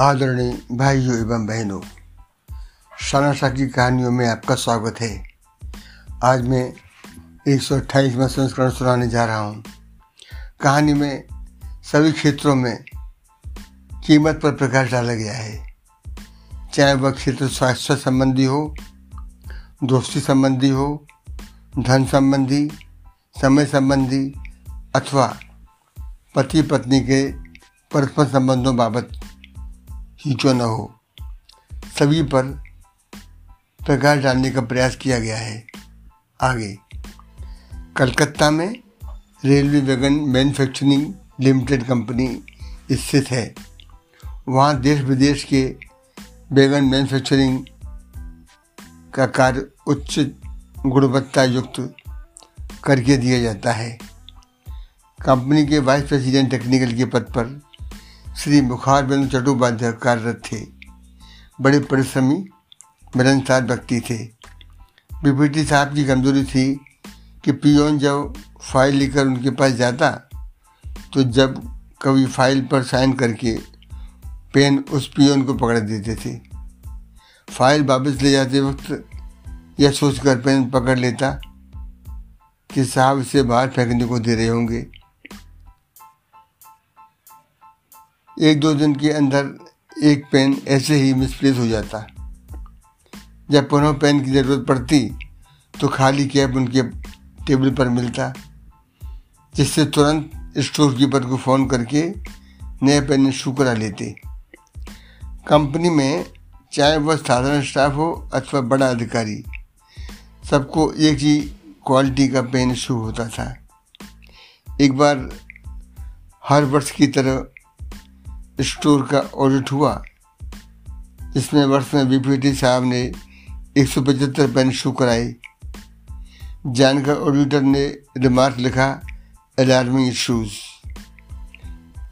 आदरणीय भाइयों एवं बहनों शाना की कहानियों में आपका स्वागत है। आज मैं एक सौ अट्ठाईसवा संस्करण सुनाने जा रहा हूँ। कहानी में सभी क्षेत्रों में कीमत पर प्रकाश डाला गया है। चाहे वह क्षेत्र स्वास्थ्य संबंधी हो, दोस्ती संबंधी हो, धन संबंधी, समय संबंधी अथवा पति पत्नी के परस्पर संबंधों बाबत। क्यों न हो। सभी पर प्रकाश डालने का प्रयास किया गया है। आगे। कलकत्ता में railway wagon manufacturing limited company स्थित है। वहाँ देश विदेश के वैगन मैन्युफैक्चरिंग का कार्य उच्च गुणवत्ता युक्त करके दिया जाता है। कंपनी के वाइस प्रेसिडेंट टेक्निकल के पद पर श्री मुखार बिंदु चट्टोपाध्याय कार्यरत थे। बड़े परिश्रमी, मिलनसार व्यक्ति थे। बीपीटी साहब की कमज़ोरी थी कि पियोन जब फ़ाइल लेकर उनके पास जाता तो जब कभी फ़ाइल पर साइन करके पेन उस पियोन को पकड़ देते थे। फ़ाइल वापस ले जाते वक्त यह सोचकर पेन पकड़ लेता कि साहब इसे बाहर फेंकने को दे रहे होंगे। एक दो दिन के अंदर एक पेन ऐसे ही मिसप्लेस हो जाता। जब पुनः पेन की ज़रूरत पड़ती तो खाली कैब उनके टेबल पर मिलता, जिससे तुरंत स्टोर कीपर को फ़ोन करके नए पेन इशू करा लेते। कंपनी में चाहे वह साधारण स्टाफ हो अथवा बड़ा अधिकारी, सबको एक ही क्वालिटी का पेन इशू होता था। एक बार हर वर्ष की तरह स्टोर का ऑडिट हुआ इसमें वर्ष में बीपीटी साहब ने एक सौ पचहत्तर पेन शो कराई जानकर ऑडिटर ने रिमार्क लिखा अलार्मिंग इशूज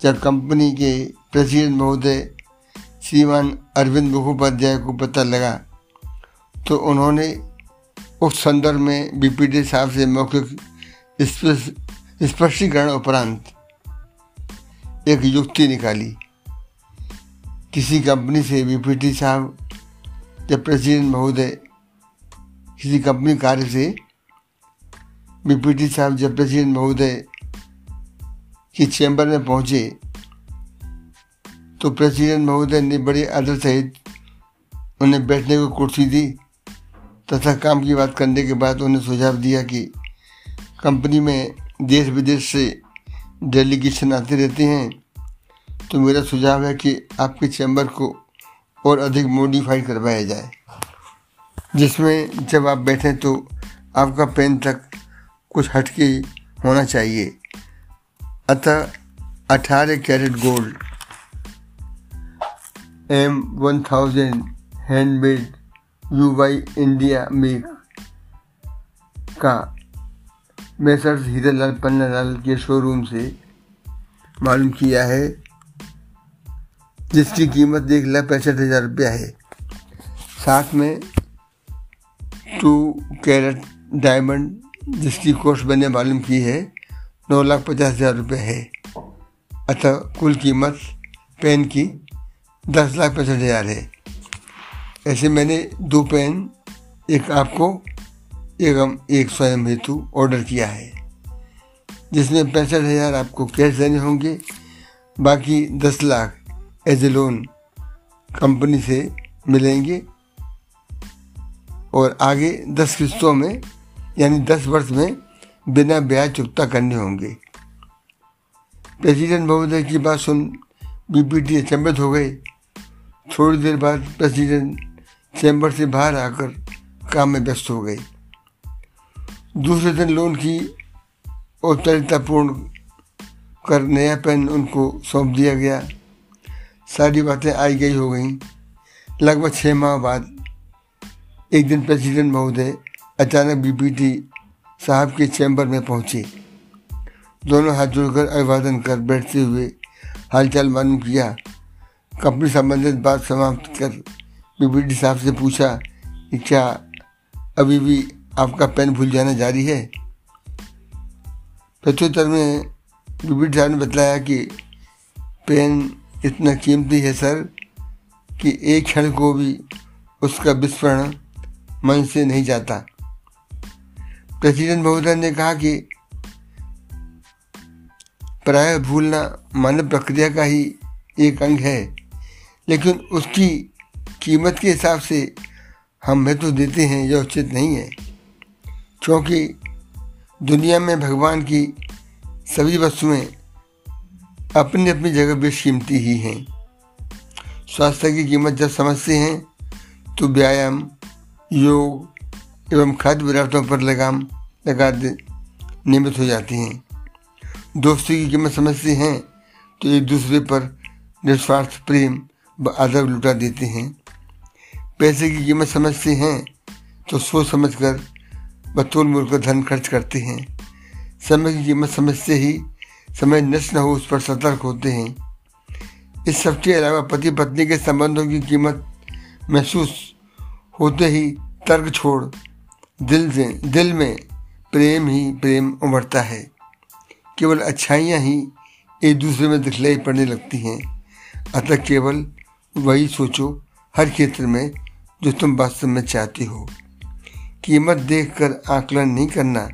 जब कंपनी के प्रेसिडेंट महोदय श्रीमान अरविंद मुखोपाध्याय को पता लगा तो उन्होंने उस संदर्भ में बीपीटी साहब से मौखिक स्पष्टीकरण उपरांत एक युक्ति निकाली। किसी कंपनी से बीपीटी साहब, जब प्रेसिडेंट महोदय किसी कंपनी कार्य से बीपीटी साहब, जब प्रेसिडेंट महोदय की चैम्बर में पहुँचे तो प्रेसिडेंट महोदय ने बड़े आदर सहित उन्हें बैठने को कुर्सी दी, तथा काम की बात करने के बाद उन्हें सुझाव दिया कि कंपनी में देश विदेश से डेलीगेशन आते रहते हैं। तो मेरा सुझाव है कि आपके चैम्बर को और अधिक मॉडिफाई करवाया जाए। जिसमें जब आप बैठें तो आपका पेन तक कुछ हटके होना चाहिए। अतः अठारह carat gold M one thousand handmade U Y India make का मैसर्स हीरालाल पन्नालाल के शोरूम से मालूम किया है। जिसकी कीमत एक लाख पैंसठ हज़ार रुपया है। साथ में टू कैरेट डायमंड जिसकी कॉस्ट मैंने मालूम की है, नौ लाख पचास हज़ार रुपये है। अतः कुल कीमत पेन की दस लाख पैंसठ हज़ार है। ऐसे मैंने दो पेन एक आपको एवं एक स्वयं हेतु ऑर्डर किया है। जिसमें पैंसठ हज़ार आपको कैश देने होंगे, बाकी दस lakh as a loan company से मिलेंगे और आगे दस किस्तों में, यानी दस वर्ष में बिना ब्याज चुकता करने होंगे। प्रेसिडेंट महोदय की बात सुन बीपीटी अचंभित हो गए थोड़ी देर बाद प्रेसिडेंट चैम्बर से बाहर आकर काम में व्यस्त हो गए दूसरे दिन लोन की औपचारिकता पूर्ण कर नया पेन उनको सौंप दिया गया। सारी बातें आई गई हो गई। लगभग छः माह बाद, एक दिन प्रेसिडेंट महोदय अचानक बीपीटी साहब के चैम्बर में पहुँचे। दोनों हाथ जोड़कर अभिवादन कर बैठते हुए हालचाल मालूम किया। कंपनी संबंधित बात समाप्त कर बीपीटी साहब से पूछा कि क्या अभी भी आपका पेन भूल जाना जारी है? प्रत्युत्तर में बीपीटी साहब ने बतलाया कि पेन इतना कीमती है सर कि एक क्षण को भी उसका विस्मरण मन से नहीं जाता। प्रेसिडेंट महोदय ने कहा कि प्राय भूलना मानव प्रक्रिया का ही एक अंग है, लेकिन उसकी कीमत के हिसाब से हम महत्व देते हैं यह उचित नहीं है, क्योंकि दुनिया में भगवान की सभी वस्तुएँ अपनी अपनी जगह बेशकीमती ही हैं। स्वास्थ्य की कीमत जब समझते हैं तो व्यायाम, योग एवं खाद्य पदार्थों पर लगाम लगा दे, नियमित हो जाती हैं। दोस्ती की कीमत समझते हैं तो एक दूसरे पर निस्वार्थ प्रेम व आदर लुटा देते हैं। पैसे की कीमत समझते हैं तो सोच समझ कर बतौल मूल धन खर्च करते हैं। समय की कीमत समझते ही समय नष्ट न हो, उस पर सतर्क होते हैं। इस सब के अलावा पति पत्नी के संबंधों की कीमत महसूस होते ही तर्क छोड़, दिल से, दिल में प्रेम ही प्रेम उमड़ता है। केवल अच्छाइयाँ ही एक दूसरे में दिखलाई पड़ने लगती हैं। अतः केवल वही सोचो हर क्षेत्र में जो तुम वास्तव में चाहती हो। कीमत देखकर आकलन नहीं करना,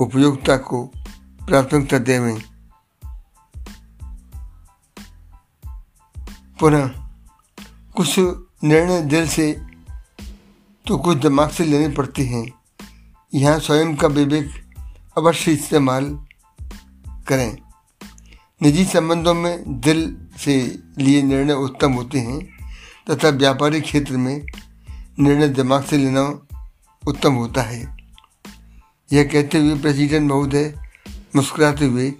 उपयोगिता को प्राथमिकता देवें। पुनः, कुछ निर्णय दिल से तो कुछ दिमाग से लेने पड़ते हैं। यहाँ स्वयं का विवेक अवश्य इस्तेमाल करें। निजी संबंधों में दिल से लिए निर्णय उत्तम होते हैं, तथा व्यापारिक क्षेत्र में निर्णय दिमाग से लेना उत्तम होता है। यह कहते हुए प्रेसिडेंट महोदय मुस्कुराते हुए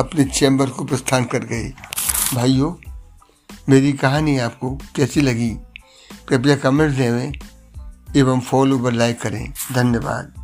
अपने चैम्बर को प्रस्थान कर गए। भाइयों, मेरी कहानी आपको कैसी लगी? कृपया कमेंट देवें एवं फॉलो व लाइक करें। धन्यवाद।